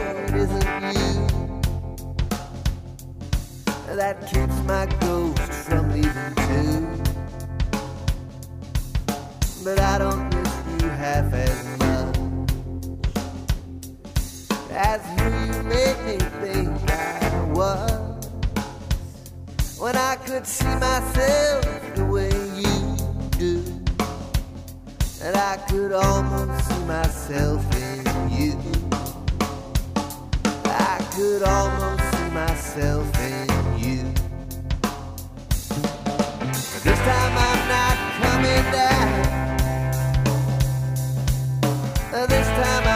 it isn't you that keeps my ghost from leaving too. But I don't miss you half as much as who you made me think I was. When I could see myself the way you do, and I could almost see myself in you. Could almost see myself in you. But this time I'm not coming down. This time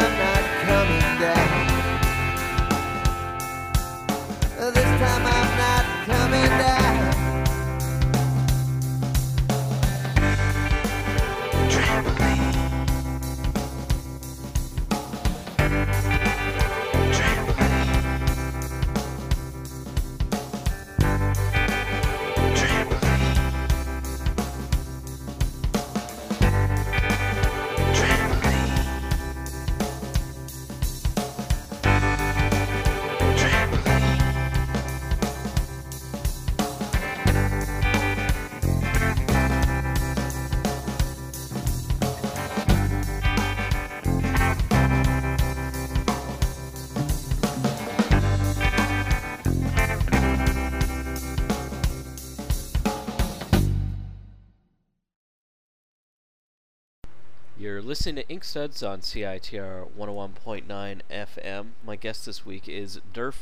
listening to Inkstuds on CITR 101.9 FM. My guest this week is Derf,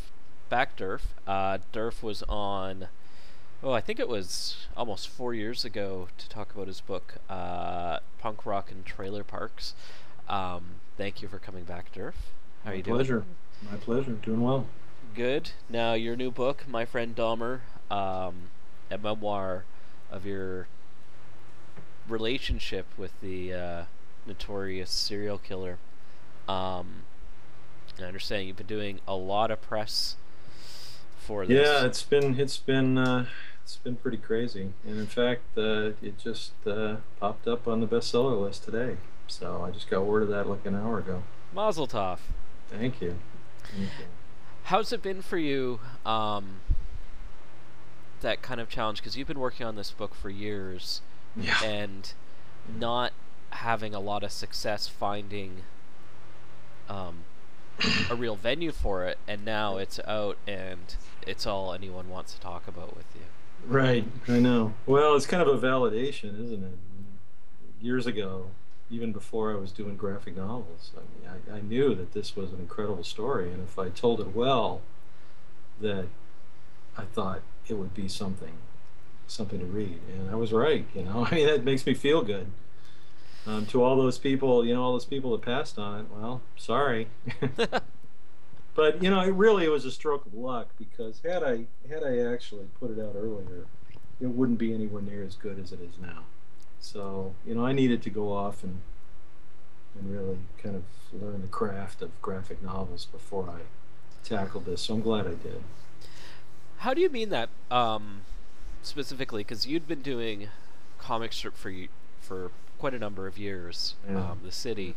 back Derf. Uh, Derf was on, oh, I think it was almost four years ago to talk about his book, uh, Punk Rock and Trailer Parks. Um, thank you for coming back, Derf. How My are you doing? pleasure. My pleasure. Doing well. Good. Now, your new book, My Friend Dahmer, um, a memoir of your relationship with the uh, notorious serial killer. Um, I understand you've been doing a lot of press for this. Yeah, it's been it's been uh, it's been pretty crazy, and in fact, uh, it just uh, popped up on the bestseller list today. So I just got word of that like an hour ago. Mazel tov. Thank you. Thank you. How's it been for you? Um, that kind of challenge because you've been working on this book for years Yeah. and not having a lot of success finding um, a real venue for it, and now it's out and it's all anyone wants to talk about with you. Right, I know. Well, it's kind of a validation, isn't it? Years ago, even before I was doing graphic novels, I mean, I, I knew that this was an incredible story, and if I told it well, that I thought it would be something, something to read, and I was right. You know, I mean, that makes me feel good. Um, to all those people, you know, all those people that passed on it, well, sorry. but you know, it really was a stroke of luck because had I had I actually put it out earlier, it wouldn't be anywhere near as good as it is now. So you know, I needed to go off and and really kind of learn the craft of graphic novels before I tackled this. So I'm glad I did. How do you mean that um, specifically? Because you'd been doing comic strip for for quite a number of years. Yeah. Um, the city.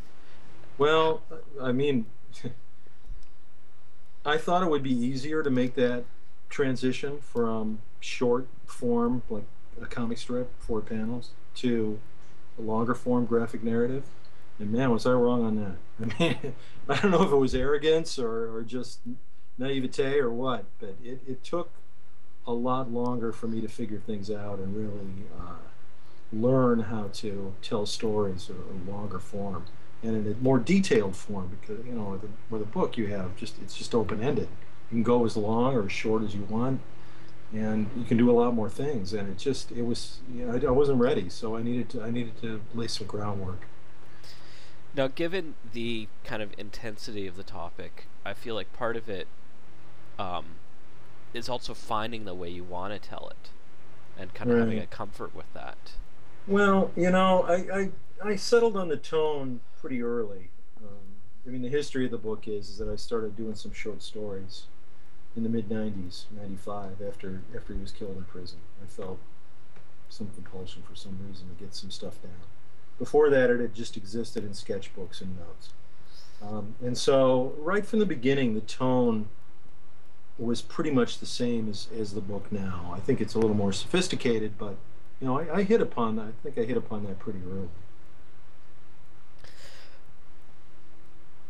Well, I mean, I thought it would be easier to make that transition from short form, like a comic strip, four panels, to a longer form graphic narrative. And man, was I wrong on that. I mean, I don't know if it was arrogance or, or just naivete or what, but it, it took a lot longer for me to figure things out and really uh, learn how to tell stories in a longer form and in a more detailed form because you know with a, with a book you have just it's just open ended you can go as long or as short as you want and you can do a lot more things. And it just it was you know I, I wasn't ready so I needed to I needed to lay some groundwork. Now, given the kind of intensity of the topic, I feel like part of it um, is also finding the way you want to tell it, and kind of having a comfort with that. Well, you know, I, I, I settled on the tone pretty early. Um, I mean, the history of the book is, is that I started doing some short stories in the mid 90s, 95, after, after he was killed in prison. I felt some compulsion for some reason to get some stuff down. Before that, it had just existed in sketchbooks and notes. Um, and so, right from the beginning, the tone was pretty much the same as, as the book now. I think it's a little more sophisticated, but you know, I, I hit upon that. I think I hit upon that pretty early.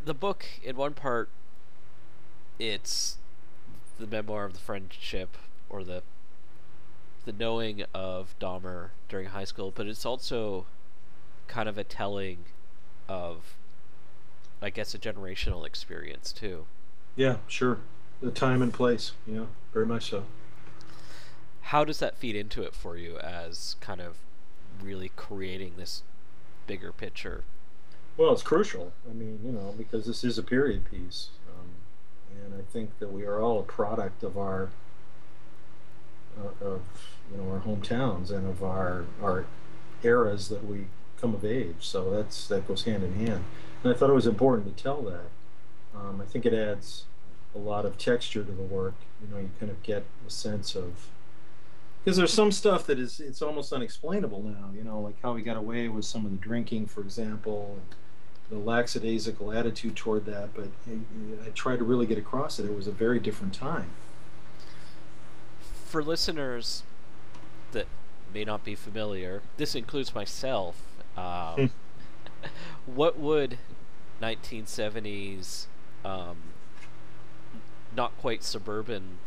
The book, in one part, it's the memoir of the friendship or the the knowing of Dahmer during high school, but it's also kind of a telling of, I guess, a generational experience too. Yeah, sure. The time and place. Yeah, very much so. How does that feed into it for you as kind of really creating this bigger picture? Well, it's crucial. I mean, you know, because this is a period piece, um, and I think that we are all a product of our uh, of you know our hometowns and of our our eras that we come of age. So that's that goes hand in hand. And I thought it was important to tell that. Um, I think it adds a lot of texture to the work. You know, you kind of get a sense of because there's some stuff that is it's almost unexplainable now. You know, like how he got away with some of the drinking, for example. And, the lackadaisical attitude toward that, but I, I tried to really get across it. It was a very different time. For listeners that may not be familiar, this includes myself. Um, what would 1970s, um, not quite suburban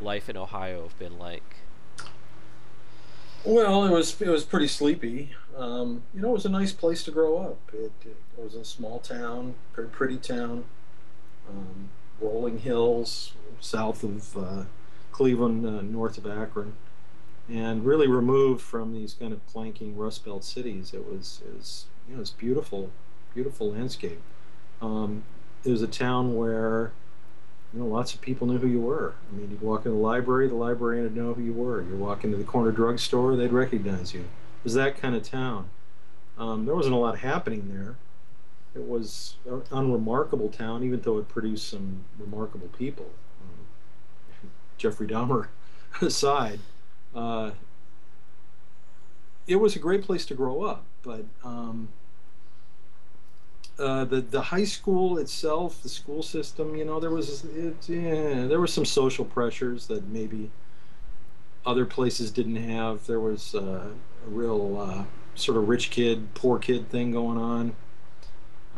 life in Ohio have been like? Well, it was it was pretty sleepy. Um, you know, it was a nice place to grow up. It, it was a small town, very pretty town, um, rolling hills south of uh, Cleveland, uh, north of Akron, and really removed from these kind of clanking Rust Belt cities. It was it was you know, it was beautiful, beautiful landscape. Um, it was a town where you know, lots of people knew who you were. I mean, you'd walk in the library, the librarian would know who you were. You walk into the corner drugstore, they'd recognize you. It was that kind of town. Um, there wasn't a lot happening there. It was an unremarkable town, even though it produced some remarkable people. Um, Jeffrey Dahmer aside, uh, it was a great place to grow up, but um, uh, the the high school itself, the school system, you know, there was it, yeah, there were some social pressures that maybe other places didn't have. There was uh, a real uh, sort of rich kid, poor kid thing going on.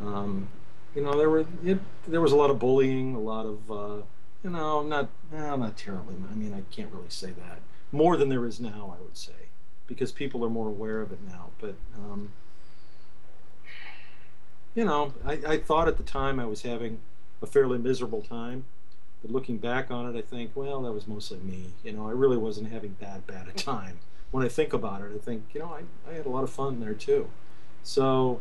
Um, you know, there were it, there was a lot of bullying, a lot of uh, you know, not no, not terribly. I mean, I can't really say that more than there is now. I would say because people are more aware of it now. But um, you know, I, I thought at the time I was having a fairly miserable time. But looking back on it, I think, well, that was mostly me. You know, I really wasn't having that bad a time. When I think about it, I think, you know, I, I had a lot of fun there too. So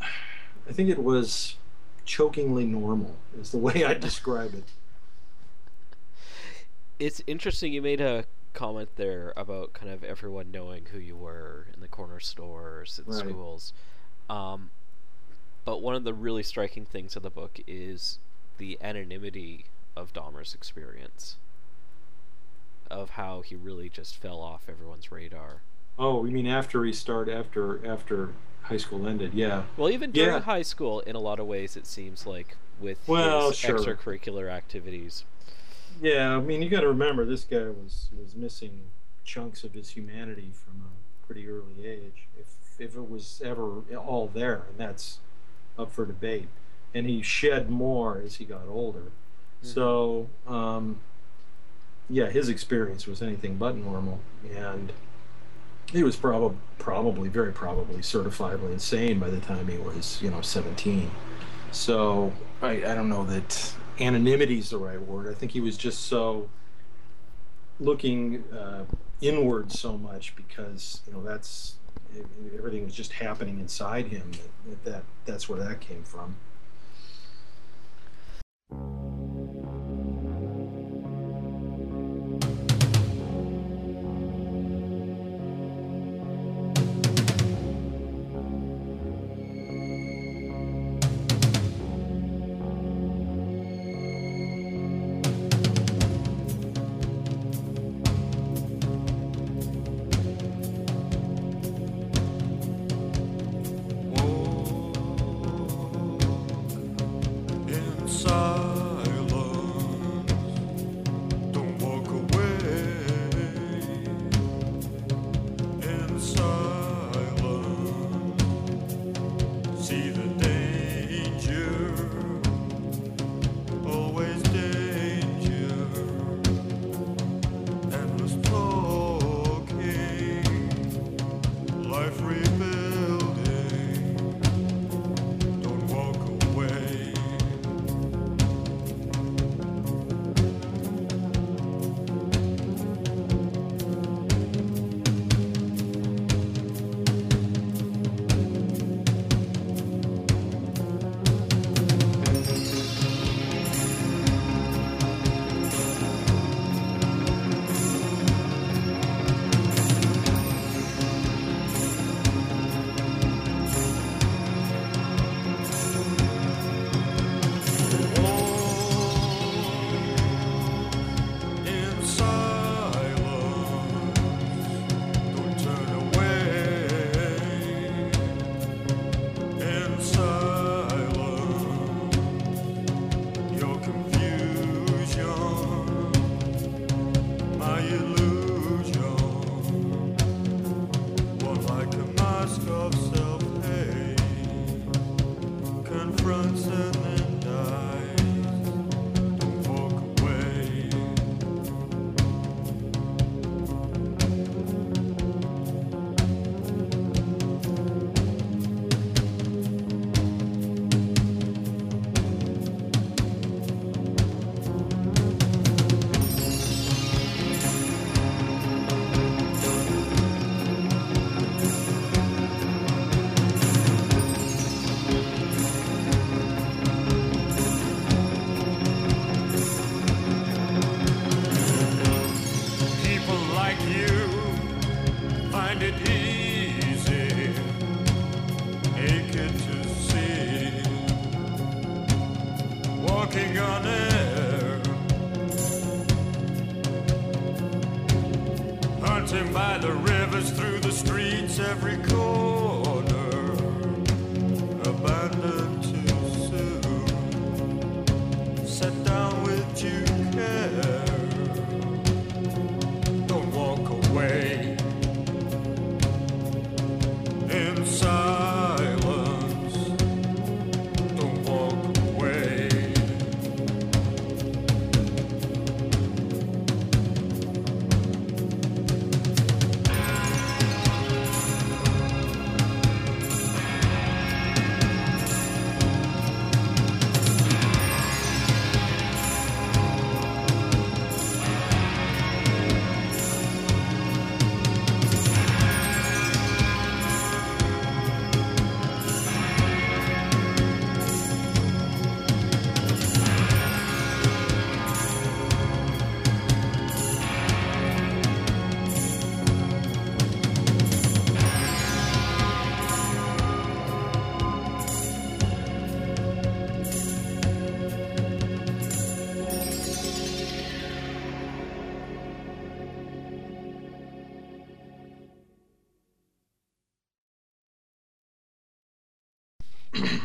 I think it was chokingly normal, is the way I describe it. It's interesting you made a comment there about kind of everyone knowing who you were in the corner stores in Right. schools. Um, but one of the really striking things of the book is the anonymity of Dahmer's experience, of how he really just fell off everyone's radar. Oh, you mean after he started, after after high school ended? Yeah. Well, even during Yeah. high school, in a lot of ways, it seems like with Well, his sure. extracurricular activities. Yeah, I mean, you got to remember this guy was was missing chunks of his humanity from a pretty early age. If if it was ever all there, and that's up for debate. And he shed more as he got older. So, um, yeah, his experience was anything but normal, and he was probably probably very probably certifiably insane by the time he was you know 17. So I, I don't know that anonymity is the right word. I think he was just so looking uh, inward so much because you know that's everything was just happening inside him. That, that that's where that came from.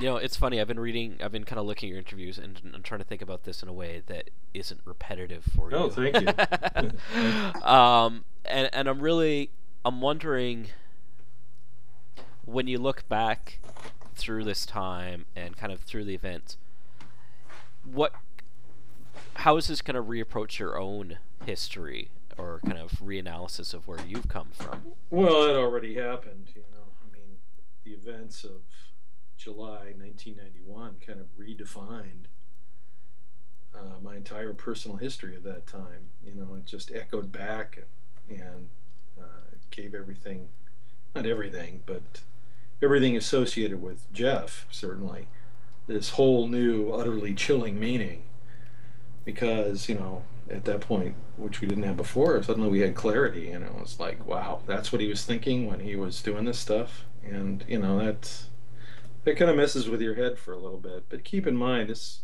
You know, it's funny. I've been reading. I've been kind of looking at your interviews, and I'm trying to think about this in a way that isn't repetitive for you. Oh, thank you. um, and and I'm really I'm wondering when you look back through this time and kind of through the events, what how is this going to reapproach your own history or kind of reanalysis of where you've come from? Well, it already happened. You know, I mean, the events of July 1991 kind of redefined uh, my entire personal history of that time. You know, it just echoed back and, and uh, gave everything, not everything, but everything associated with Jeff, certainly, this whole new, utterly chilling meaning. Because, you know, at that point, which we didn't have before, suddenly we had clarity. and it was like, wow, that's what he was thinking when he was doing this stuff. And, you know, that, that kind of messes with your head for a little bit. But keep in mind, it's,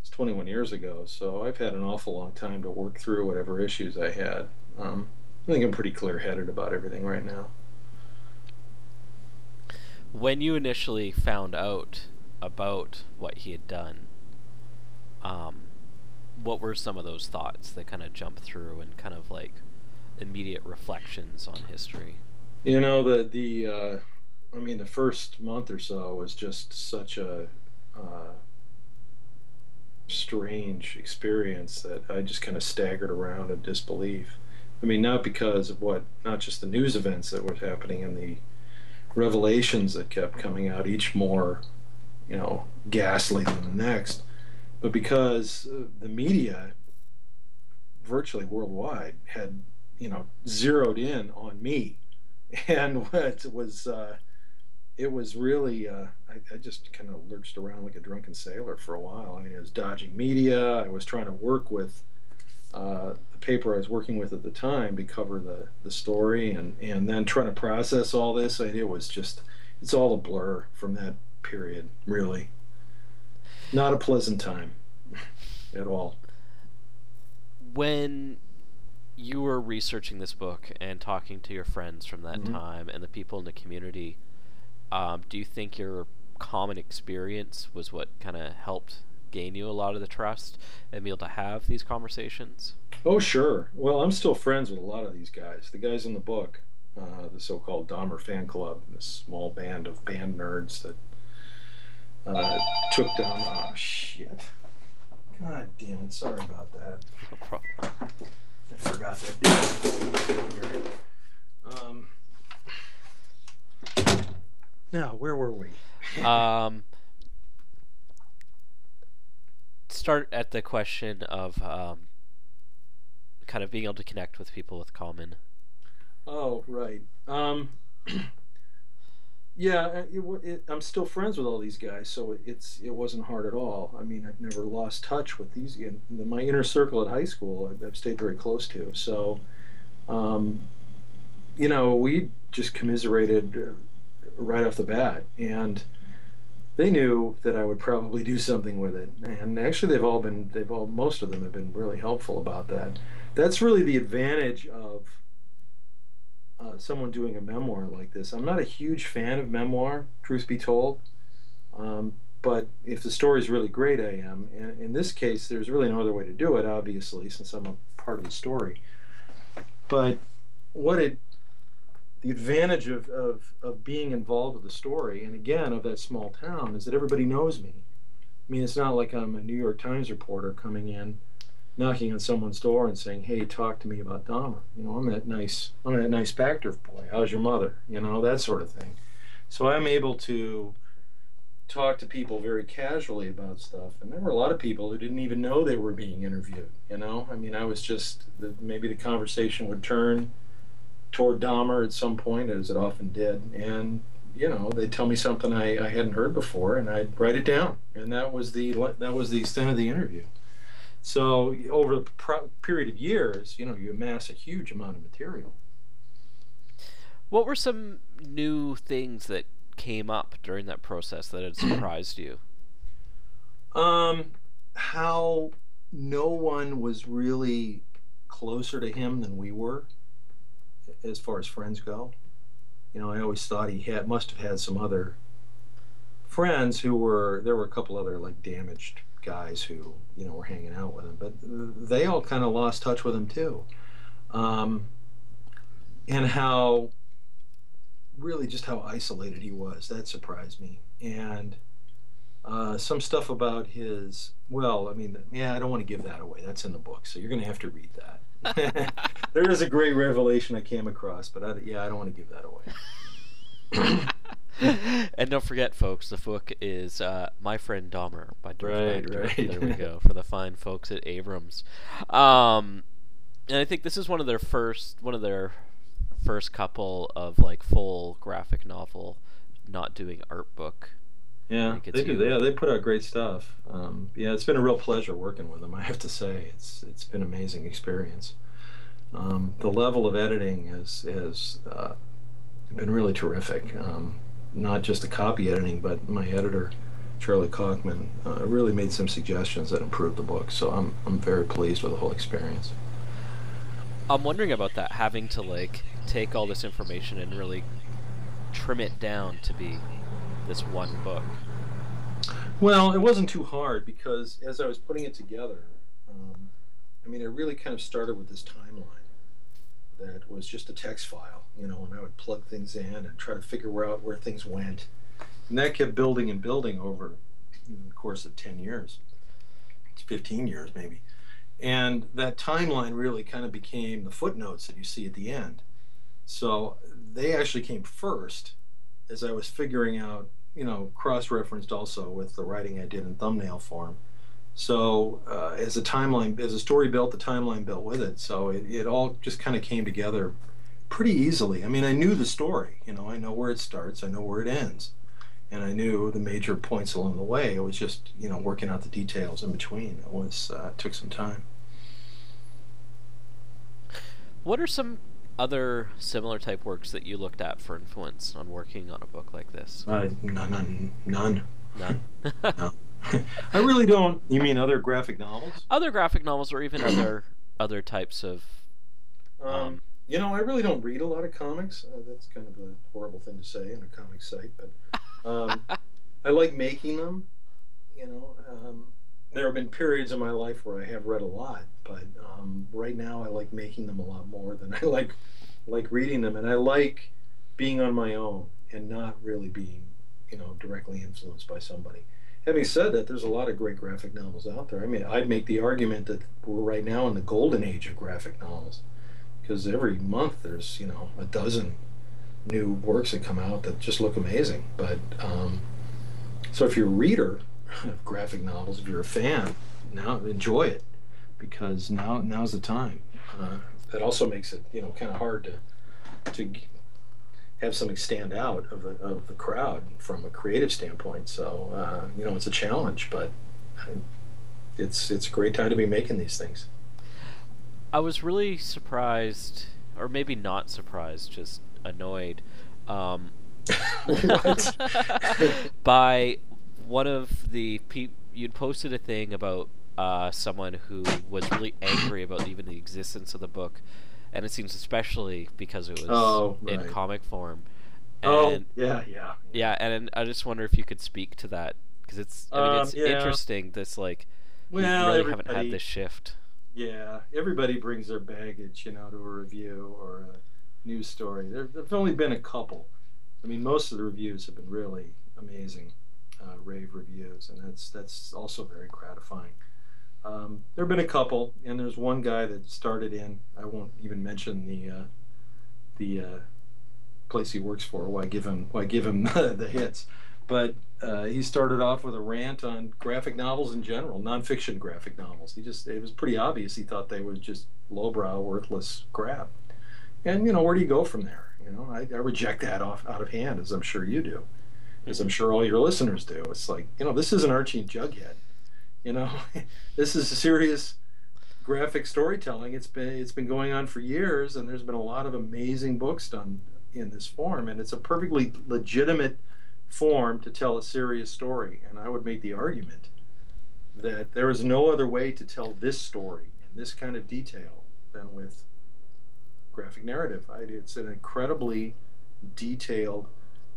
it's 21 years ago, so I've had an awful long time to work through whatever issues I had. Um, I think I'm pretty clear headed about everything right now. When you initially found out about what he had done, um, what were some of those thoughts that kind of jumped through and kind of like immediate reflections on history? You know, the the uh, I mean, the first month or so was just such a uh, strange experience that I just kind of staggered around in disbelief. I mean, not because of what, not just the news events that were happening and the revelations that kept coming out, each more, you know, ghastly than the next, but because uh, the media, virtually worldwide, had, you know, zeroed in on me. And what was, uh, it was really, uh, I, I just kind of lurched around like a drunken sailor for a while. I mean, I was dodging media, I was trying to work with uh, the paper I was working with at the time to cover the, the story and, and then trying to process all this. I, it was just, it's all a blur from that period, really. Not a pleasant time at all. When you were researching this book and talking to your friends from that Mhm. time and the people in the community, um, do you think your common experience was what kind of helped gain you a lot of the trust and be able to have these conversations? Oh, sure. Well, I'm still friends with a lot of these guys. The guys in the book, uh, the so called Dahmer fan club, this small band of band nerds that uh, took down. Oh, shit. God damn it. Sorry about that. No problem. I forgot that. Um, now, where were we? um, start at the question of um, kind of being able to connect with people with common. Oh, right. Um, yeah, uh, it, it, I'm still friends with all these guys, so it's it wasn't hard at all. I mean, I've never lost touch with these. In, in my inner circle at high school, I've, I've stayed very close to. So, um, you know, we just commiserated uh, right off the bat, and they knew that I would probably do something with it. And actually, they've all been they've all most of them have been really helpful about that. That's really the advantage of uh, someone doing a memoir like this. I'm not a huge fan of memoir, truth be told. Um, but if the story is really great, I am. And in this case, there's really no other way to do it, obviously, since I'm a part of the story. But what it, the advantage of, of, of being involved with the story, and again, of that small town, is that everybody knows me. I mean, it's not like I'm a New York Times reporter coming in knocking on someone's door and saying, "Hey, talk to me about Dahmer." You know, I'm that nice, I'm that nice Backderf boy. How's your mother? You know, that sort of thing. So I'm able to talk to people very casually about stuff, and there were a lot of people who didn't even know they were being interviewed. You know, I mean, I was just the, maybe the conversation would turn toward Dahmer at some point, as it often did, and you know, they'd tell me something I, I hadn't heard before, and I'd write it down, and that was the that was the extent of the interview. So over a pro- period of years, you know, you amass a huge amount of material. What were some new things that came up during that process that had surprised you? Um, how no one was really closer to him than we were, as far as friends go. You know, I always thought he had must have had some other friends who were there were a couple other like damaged guys who you know were hanging out with him, but they all kind of lost touch with him too, um, and how really just how isolated he was that surprised me and. Uh, some stuff about his well i mean yeah i don't want to give that away that's in the book so you're going to have to read that there is a great revelation i came across but I, yeah i don't want to give that away and don't forget, folks, the book is uh, My Friend Dahmer by Derf Right, right. There we go for the fine folks at Abrams. Um, and I think this is one of their first, one of their first couple of like full graphic novel, not doing art book. Yeah, they do. you. Yeah, they put out great stuff. Um, yeah, it's been a real pleasure working with them. I have to say, it's it's been an amazing experience. Um, the level of editing has has uh, been really terrific. Um, not just the copy editing, but my editor, Charlie Kochman, uh, really made some suggestions that improved the book. So I'm I'm very pleased with the whole experience. I'm wondering about that, having to like take all this information and really trim it down to be this one book. Well, it wasn't too hard because as I was putting it together, um, I mean, I really kind of started with this timeline that was just a text file, you know, and I would plug things in and try to figure out where things went. And that kept building and building over the course of 10 years, 15 years maybe. And that timeline really kind of became the footnotes that you see at the end. So they actually came first as I was figuring out, you know, cross referenced also with the writing I did in thumbnail form. So uh, as a timeline, as a story built, the timeline built with it. So it, it all just kind of came together pretty easily. I mean, I knew the story. You know, I know where it starts, I know where it ends, and I knew the major points along the way. It was just you know working out the details in between. It was uh, took some time. What are some other similar type works that you looked at for influence on working on a book like this? Uh, none, none, none. None. I really don't. You mean other graphic novels? other graphic novels or even other other types of Um, Um, you know, I really don't read a lot of comics. Uh, that's kind of a horrible thing to say in a comic site, but um, I like making them. You know, um, there have been periods in my life where I have read a lot, but um, right now I like making them a lot more than I like like reading them, and I like being on my own and not really being, you know, directly influenced by somebody. Having said that, there's a lot of great graphic novels out there. I mean, I'd make the argument that we're right now in the golden age of graphic novels because every month there's you know a dozen new works that come out that just look amazing. But um, so if you're a reader graphic novels, if you're a fan, now enjoy it because now now's the time. Uh, that also makes it you know kind of hard to to g- have something stand out of the of the crowd from a creative standpoint. So uh, you know it's a challenge, but uh, it's it's a great time to be making these things. I was really surprised or maybe not surprised, just annoyed um, by one of the people you'd posted a thing about uh, someone who was really angry about even the existence of the book, and it seems especially because it was Oh, in comic form. Oh, And yeah, yeah. yeah, and I just wonder if you could speak to that because it's I mean Um, it's yeah. interesting. This like Well, we really haven't had this shift. Yeah, everybody brings their baggage, you know, to a review or a news story. There have only been a couple. I mean, most of the reviews have been really amazing, uh, rave reviews, and that's that's also very gratifying. Um, there have been a couple, and there's one guy that started in. I won't even mention the uh, the uh, place he works for. Why give him why give him the hits? But uh, he started off with a rant on graphic novels in general, nonfiction graphic novels. He just it was pretty obvious he thought they were just lowbrow, worthless crap. And you know where do you go from there? You know, I, I reject that off out of hand, as I'm sure you do, as I'm sure all your listeners do. It's like you know this isn't Archie and Jughead. You know, this is serious graphic storytelling. It's been it's been going on for years, and there's been a lot of amazing books done in this form, and it's a perfectly legitimate form to tell a serious story. And I would make the argument that there is no other way to tell this story in this kind of detail than with graphic narrative. I, it's an incredibly detailed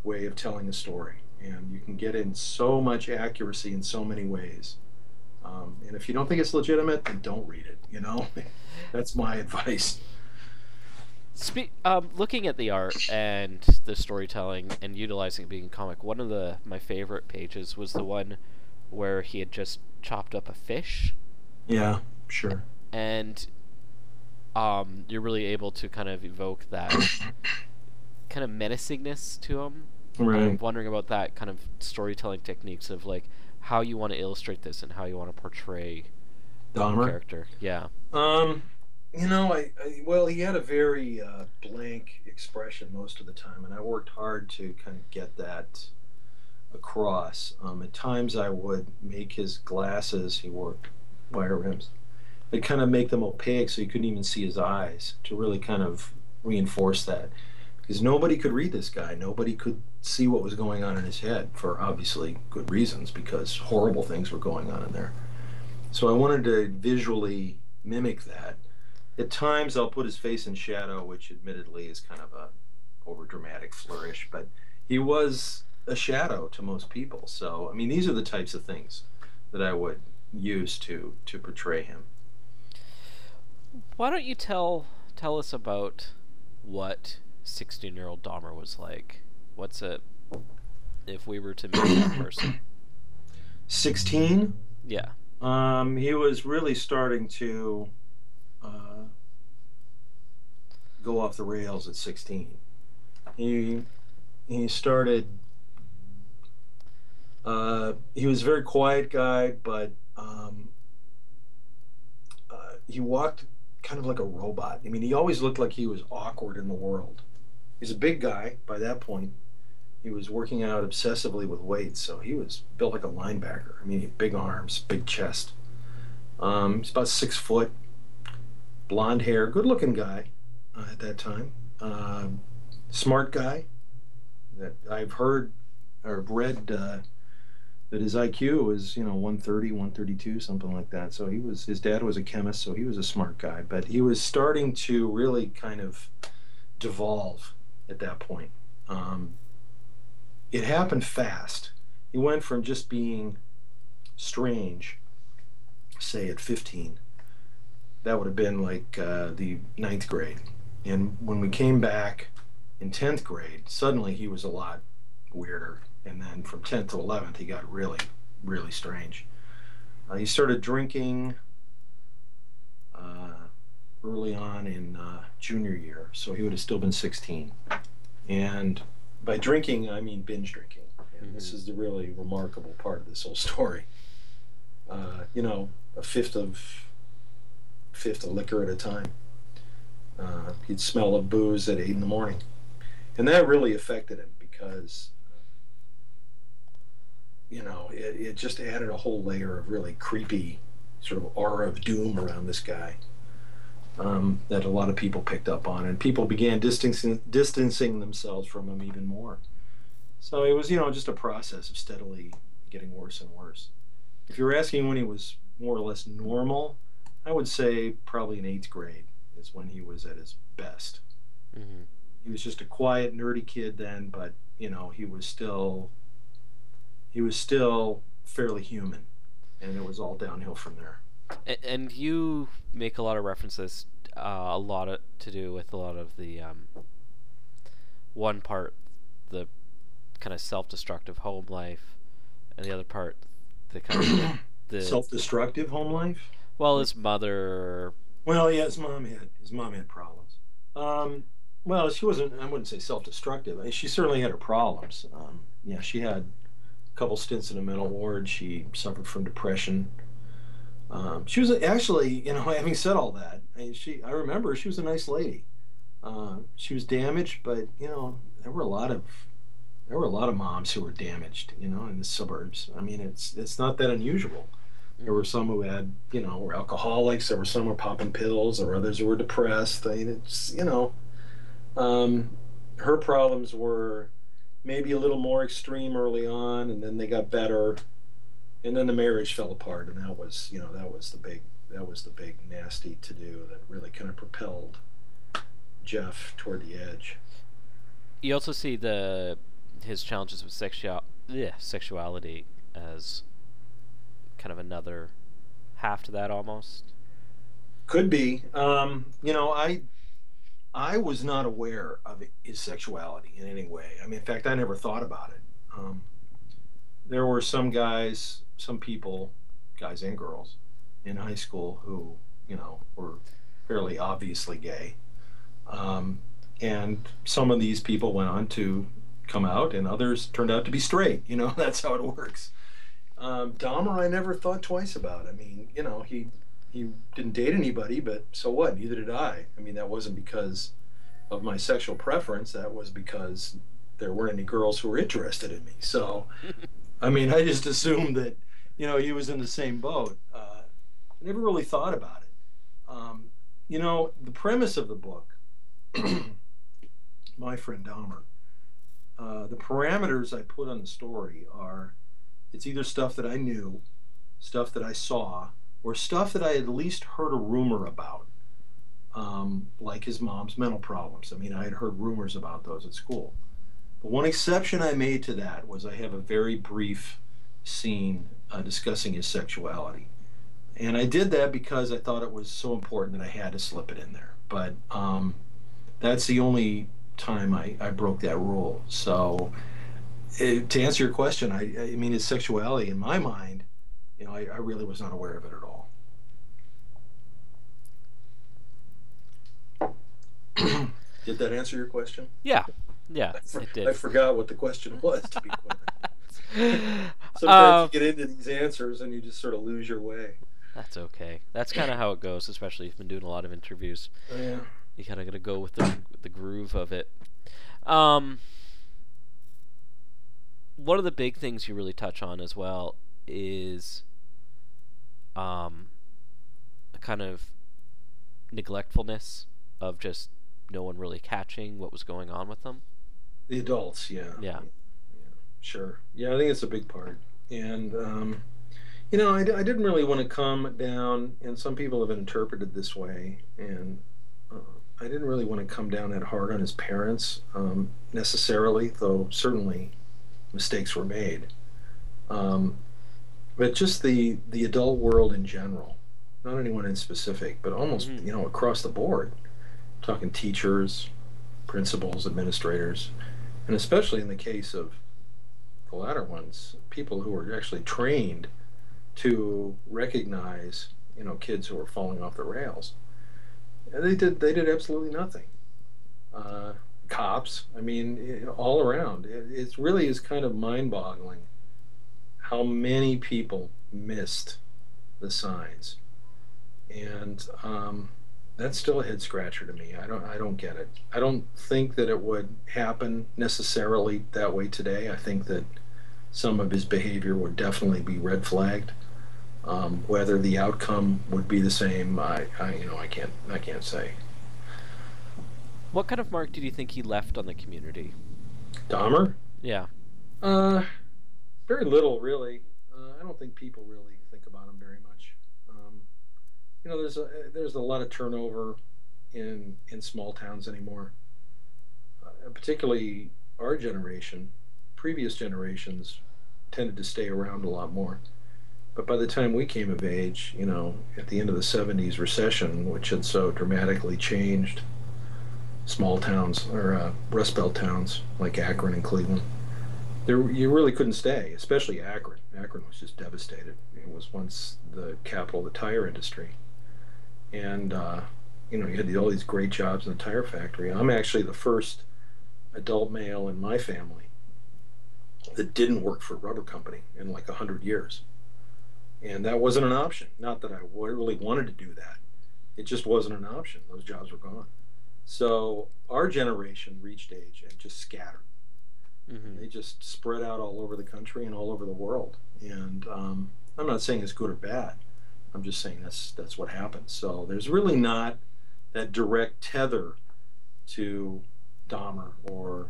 way of telling a story, and you can get in so much accuracy in so many ways. Um, and if you don't think it's legitimate, then don't read it. You know, that's my advice. Spe- um, looking at the art and the storytelling and utilizing it being a comic, one of the my favorite pages was the one where he had just chopped up a fish, Yeah, sure. and um, you're really able to kind of evoke that kind of menacingness to him. I'm Right. wondering about that kind of storytelling techniques of like how you want to illustrate this and how you want to portray the Dahmer. character. Yeah. Um, you know, I, I well, he had a very uh, blank expression most of the time, and I worked hard to kind of get that across. Um, at times, I would make his glasses. He wore wire rims. I'd kind of make them opaque so you couldn't even see his eyes to really kind of reinforce that, because nobody could read this guy. Nobody could see what was going on in his head for obviously good reasons, because horrible things were going on in there. So I wanted to visually mimic that. At times, I'll put his face in shadow, which admittedly is kind of a overdramatic flourish, but he was a shadow to most people. So I mean, these are the types of things that I would use to to portray him. Why don't you tell tell us about what 16 year old Dahmer was like? What's it if we were to meet that person? Sixteen. Yeah. Um, he was really starting to uh, go off the rails at 16. He he started. Uh, he was a very quiet guy, but um, uh, he walked kind of like a robot. I mean, he always looked like he was awkward in the world. He's a big guy by that point. He was working out obsessively with weights, so he was built like a linebacker. I mean, he had big arms, big chest. Um, he's about six foot, blonde hair, good looking guy uh, at that time. Um, smart guy. That I've heard or read uh, that his IQ was, you know, 130, 132, something like that. So he was, his dad was a chemist, so he was a smart guy. But he was starting to really kind of devolve at that point. Um, it happened fast. He went from just being strange, say at 15, that would have been like uh, the ninth grade. And when we came back in 10th grade, suddenly he was a lot weirder. And then from 10th to 11th, he got really, really strange. Uh, he started drinking uh, early on in uh, junior year, so he would have still been 16. And by drinking, I mean binge drinking. And this is the really remarkable part of this whole story. Uh, you know, a fifth of fifth of liquor at a time. Uh, he'd smell of booze at eight in the morning, and that really affected him because, you know, it, it just added a whole layer of really creepy sort of aura of doom around this guy um, that a lot of people picked up on, and people began distancing distancing themselves from him even more. So it was, you know, just a process of steadily getting worse and worse. If you're asking when he was more or less normal, I would say probably in eighth grade is when he was at his best. hmm He was just a quiet, nerdy kid then, but you know, he was still he was still fairly human, and it was all downhill from there. And you make a lot of references, uh, a lot of, to do with a lot of the um, one part, the kind of self-destructive home life, and the other part, the kind of the, Self-destructive home life. well, his mother. Well, yeah, his mom had his mom had problems. Um, well, she wasn't. I wouldn't say self-destructive. I mean, she certainly had her problems. Um, yeah, she had a couple stints in a mental ward. She suffered from depression. Um, she was actually, you know, having said all that, I she. I remember she was a nice lady. Uh, she was damaged, but you know, there were a lot of there were a lot of moms who were damaged. You know, in the suburbs. I mean, it's it's not that unusual. There were some who had, you know, were alcoholics. There were some who were popping pills, or others who were depressed. I mean, it's, you know, um, her problems were maybe a little more extreme early on, and then they got better, and then the marriage fell apart, and that was, you know, that was the big, that was the big nasty to do that really kind of propelled Jeff toward the edge. You also see the his challenges with sexual yeah, sexuality as kind of another half to that almost. Could be. Um, you know, I I was not aware of his sexuality in any way. I mean, in fact, I never thought about it. Um, there were some guys, some people, guys and girls, in high school who, you know, were fairly obviously gay. Um, and some of these people went on to come out, and others turned out to be straight. You know, that's how it works. Um, Dahmer, I never thought twice about. I mean, you know, he he didn't date anybody, but so what? Neither did I. I mean, that wasn't because of my sexual preference. That was because there weren't any girls who were interested in me. So, I mean, I just assumed that, you know, he was in the same boat. Uh, I never really thought about it. Um, you know, the premise of the book, my friend Dahmer, uh, the parameters I put on the story are it's either stuff that I knew, stuff that I saw, or stuff that I at least heard a rumor about, um, like his mom's mental problems. I mean, I had heard rumors about those at school. The one exception I made to that was I have a very brief scene uh, discussing his sexuality. And I did that because I thought it was so important that I had to slip it in there. But um, that's the only time I, I broke that rule. So, it, to answer your question, I, I mean, his sexuality, in my mind, you know, I, I really was not aware of it at all. did that answer your question? Yeah, yeah, I, for, it did. I forgot what the question was, to be quite honest. Sometimes Um, you get into these answers and you just sort of lose your way. That's okay. That's kind of how it goes, especially if you've been doing a lot of interviews. Oh, yeah. You kind of got to go with the the groove of it. Um, one of the big things you really touch on as well is um, a kind of neglectfulness of just no one really catching what was going on with them. The adults, yeah. Yeah. Sure. Yeah, I think it's a big part. And, um, you know, I, I didn't really want to come down, and some people have interpreted this way, and uh, I didn't really want to come down that hard on his parents um, necessarily, though certainly mistakes were made. Um, but just the, the adult world in general, not anyone in specific, but almost, Mhm. you know, across the board. talking teachers, principals, administrators, and especially in the case of the latter ones, people who are actually trained to recognize, you know, kids who are falling off the rails. And they did they did absolutely nothing. Uh, cops, I mean, all around. It, it really is kind of mind-boggling how many people missed the signs, and um, that's still a head scratcher to me. I don't I don't get it. I don't think that it would happen necessarily that way today. I think that some of his behavior would definitely be red flagged. Um, whether the outcome would be the same, I, I you know I can't I can't say. What kind of mark did you think he left on the community? Dahmer, Yeah. uh, very little really. Uh, I don't think people really think about him very much. Um, you know, there's a there's a lot of turnover in in small towns anymore. Uh, particularly our generation, previous generations tended to stay around a lot more. But by the time we came of age, you know, at the end of the 70s recession, which had so dramatically changed small towns or uh, Rust Belt towns like Akron and Cleveland, there you really couldn't stay, especially Akron. Akron was just devastated. It was once the capital of the tire industry. And, uh, you know, you had all these great jobs in the tire factory. I'm actually the first adult male in my family that didn't work for a rubber company in like a hundred years, and that wasn't an option. Not that I really wanted to do that; it just wasn't an option. Those jobs were gone. So our generation reached age and just scattered. hmm They just spread out all over the country and all over the world. And um, I'm not saying it's good or bad. I'm just saying that's that's what happened. So there's really not that direct tether to Dahmer or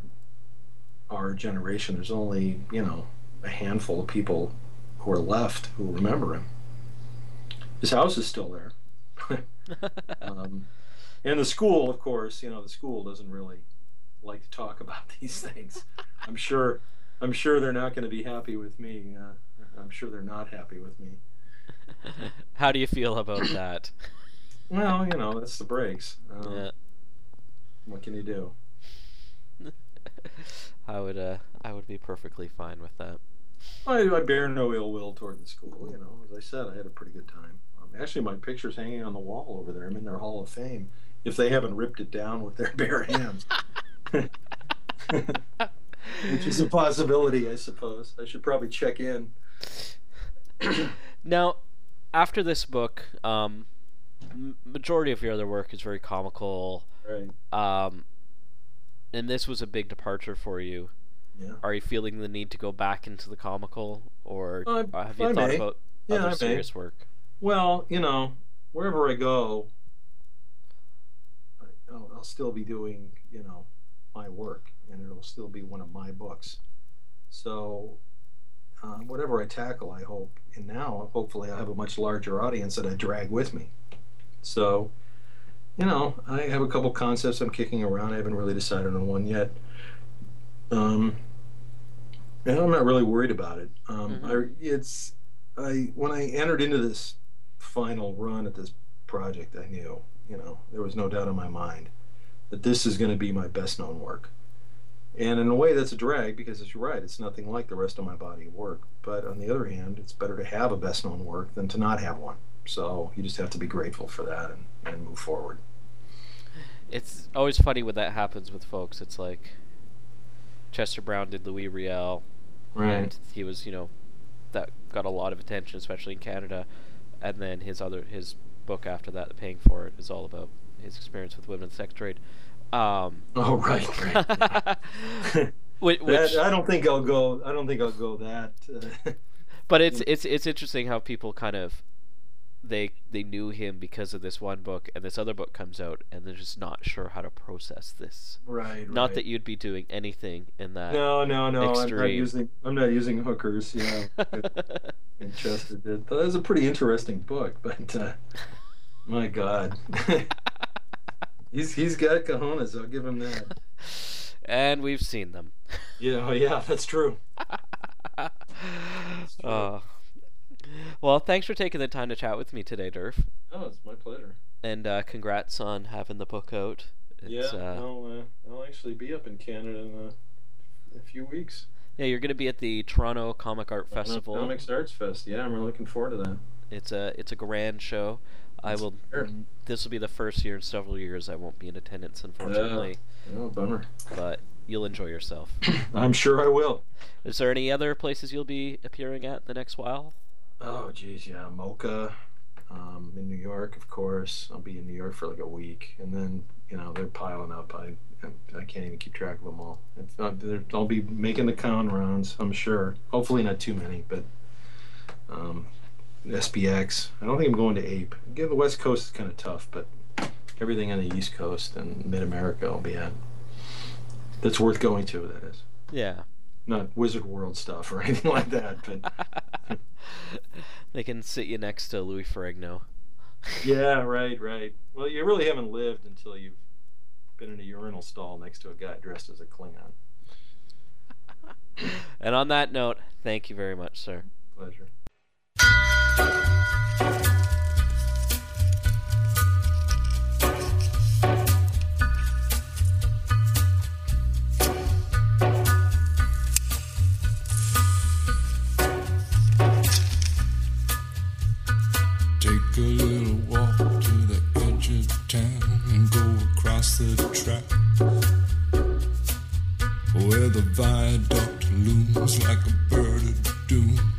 our generation. There's only you know a handful of people who are left who remember him. His house is still there. um, and the school, of course, you know, the school doesn't really like to talk about these things. I'm sure I'm sure they're not going to be happy with me. Uh, I'm sure they're not happy with me. How do you feel about that? Well, you know, that's the breaks. Um, Yeah. What can you do? I would uh I would be perfectly fine with that. I, I bear no ill will toward the school. You know, as I said, I had a pretty good time. Um, actually, my picture's hanging on the wall over there. I'm in their Hall of Fame. If they haven't ripped it down with their bare hands, which is a possibility, I suppose. I should probably check in. Now, after this book, um, majority of your other work is very comical. Right. Um, and this was a big departure for you. Yeah. Are you feeling the need to go back into the comical, or uh, have you I thought may. about Yeah, I other may. serious work? Well, you know, wherever I go, I'll, I'll still be doing, you know, my work, and it'll still be one of my books. So, uh, whatever I tackle, I hope, and now hopefully I have a much larger audience that I drag with me. So, you know, I have a couple concepts I'm kicking around. I haven't really decided on one yet. Um, and I'm not really worried about it. Um, I, it's I when I entered into this final run at this project, I knew, you know, there was no doubt in my mind that this is going to be my best known work. And in a way, that's a drag because, as you're right, it's nothing like the rest of my body of work. But on the other hand, it's better to have a best known work than to not have one. So you just have to be grateful for that and, and move forward. It's always funny when that happens with folks. It's like Chester Brown did Louis Riel, and he was, you know, that got a lot of attention, especially in Canada. And then his other his book after that, Paying for It, is all about his experience with women's sex trade. Um, Oh, right, right. which, That- I don't think I'll go. I don't think I'll go that. Uh, but it's it's it's interesting how people kind of they they knew him because of this one book, and this other book comes out, and they're just not sure how to process this. right. Not right. that you'd be doing anything in that. No, no, no. I'm not using. I'm not using hookers. Yeah. and Chester did. That was a pretty interesting book, but uh, my God, he's he's got cojones. I'll give him that. and we've seen them. Yeah, oh, yeah, that's true. true. Uh, well, thanks for taking the time to chat with me today, Derf. Oh, it's my pleasure. And uh, congrats on having the book out. It's, yeah, uh, I'll uh, I'll actually be up in Canada in a, a few weeks. yeah, you're going to be at the Toronto Comic Art Festival. Comics Arts Fest. Yeah, I'm really looking forward to that. It's a it's a grand show. I will. Sure. This will be the first year in several years I won't be in attendance, unfortunately. Oh, bummer. But you'll enjoy yourself. I'm sure I will. Is there any other places you'll be appearing at the next while? Oh, geez, yeah, MoCCA, um, in New York, of course. I'll be in New York for like a week, and then you know they're piling up. I I can't even keep track of them all. It's not, I'll be making the con rounds, I'm sure. Hopefully not too many, but um, SPX. I don't think I'm going to APE. Again, the West Coast is kind of tough, but everything on the East Coast and Mid America I'll be at. That's worth going to. That is Yeah. not Wizard World stuff or anything like that, but. they can sit you next to Louis Ferrigno. Yeah, right, right. Well, you really haven't lived until you've been in a urinal stall next to a guy dressed as a Klingon. And on that note, thank you very much, sir. Pleasure. Where the viaduct looms like a bird of doom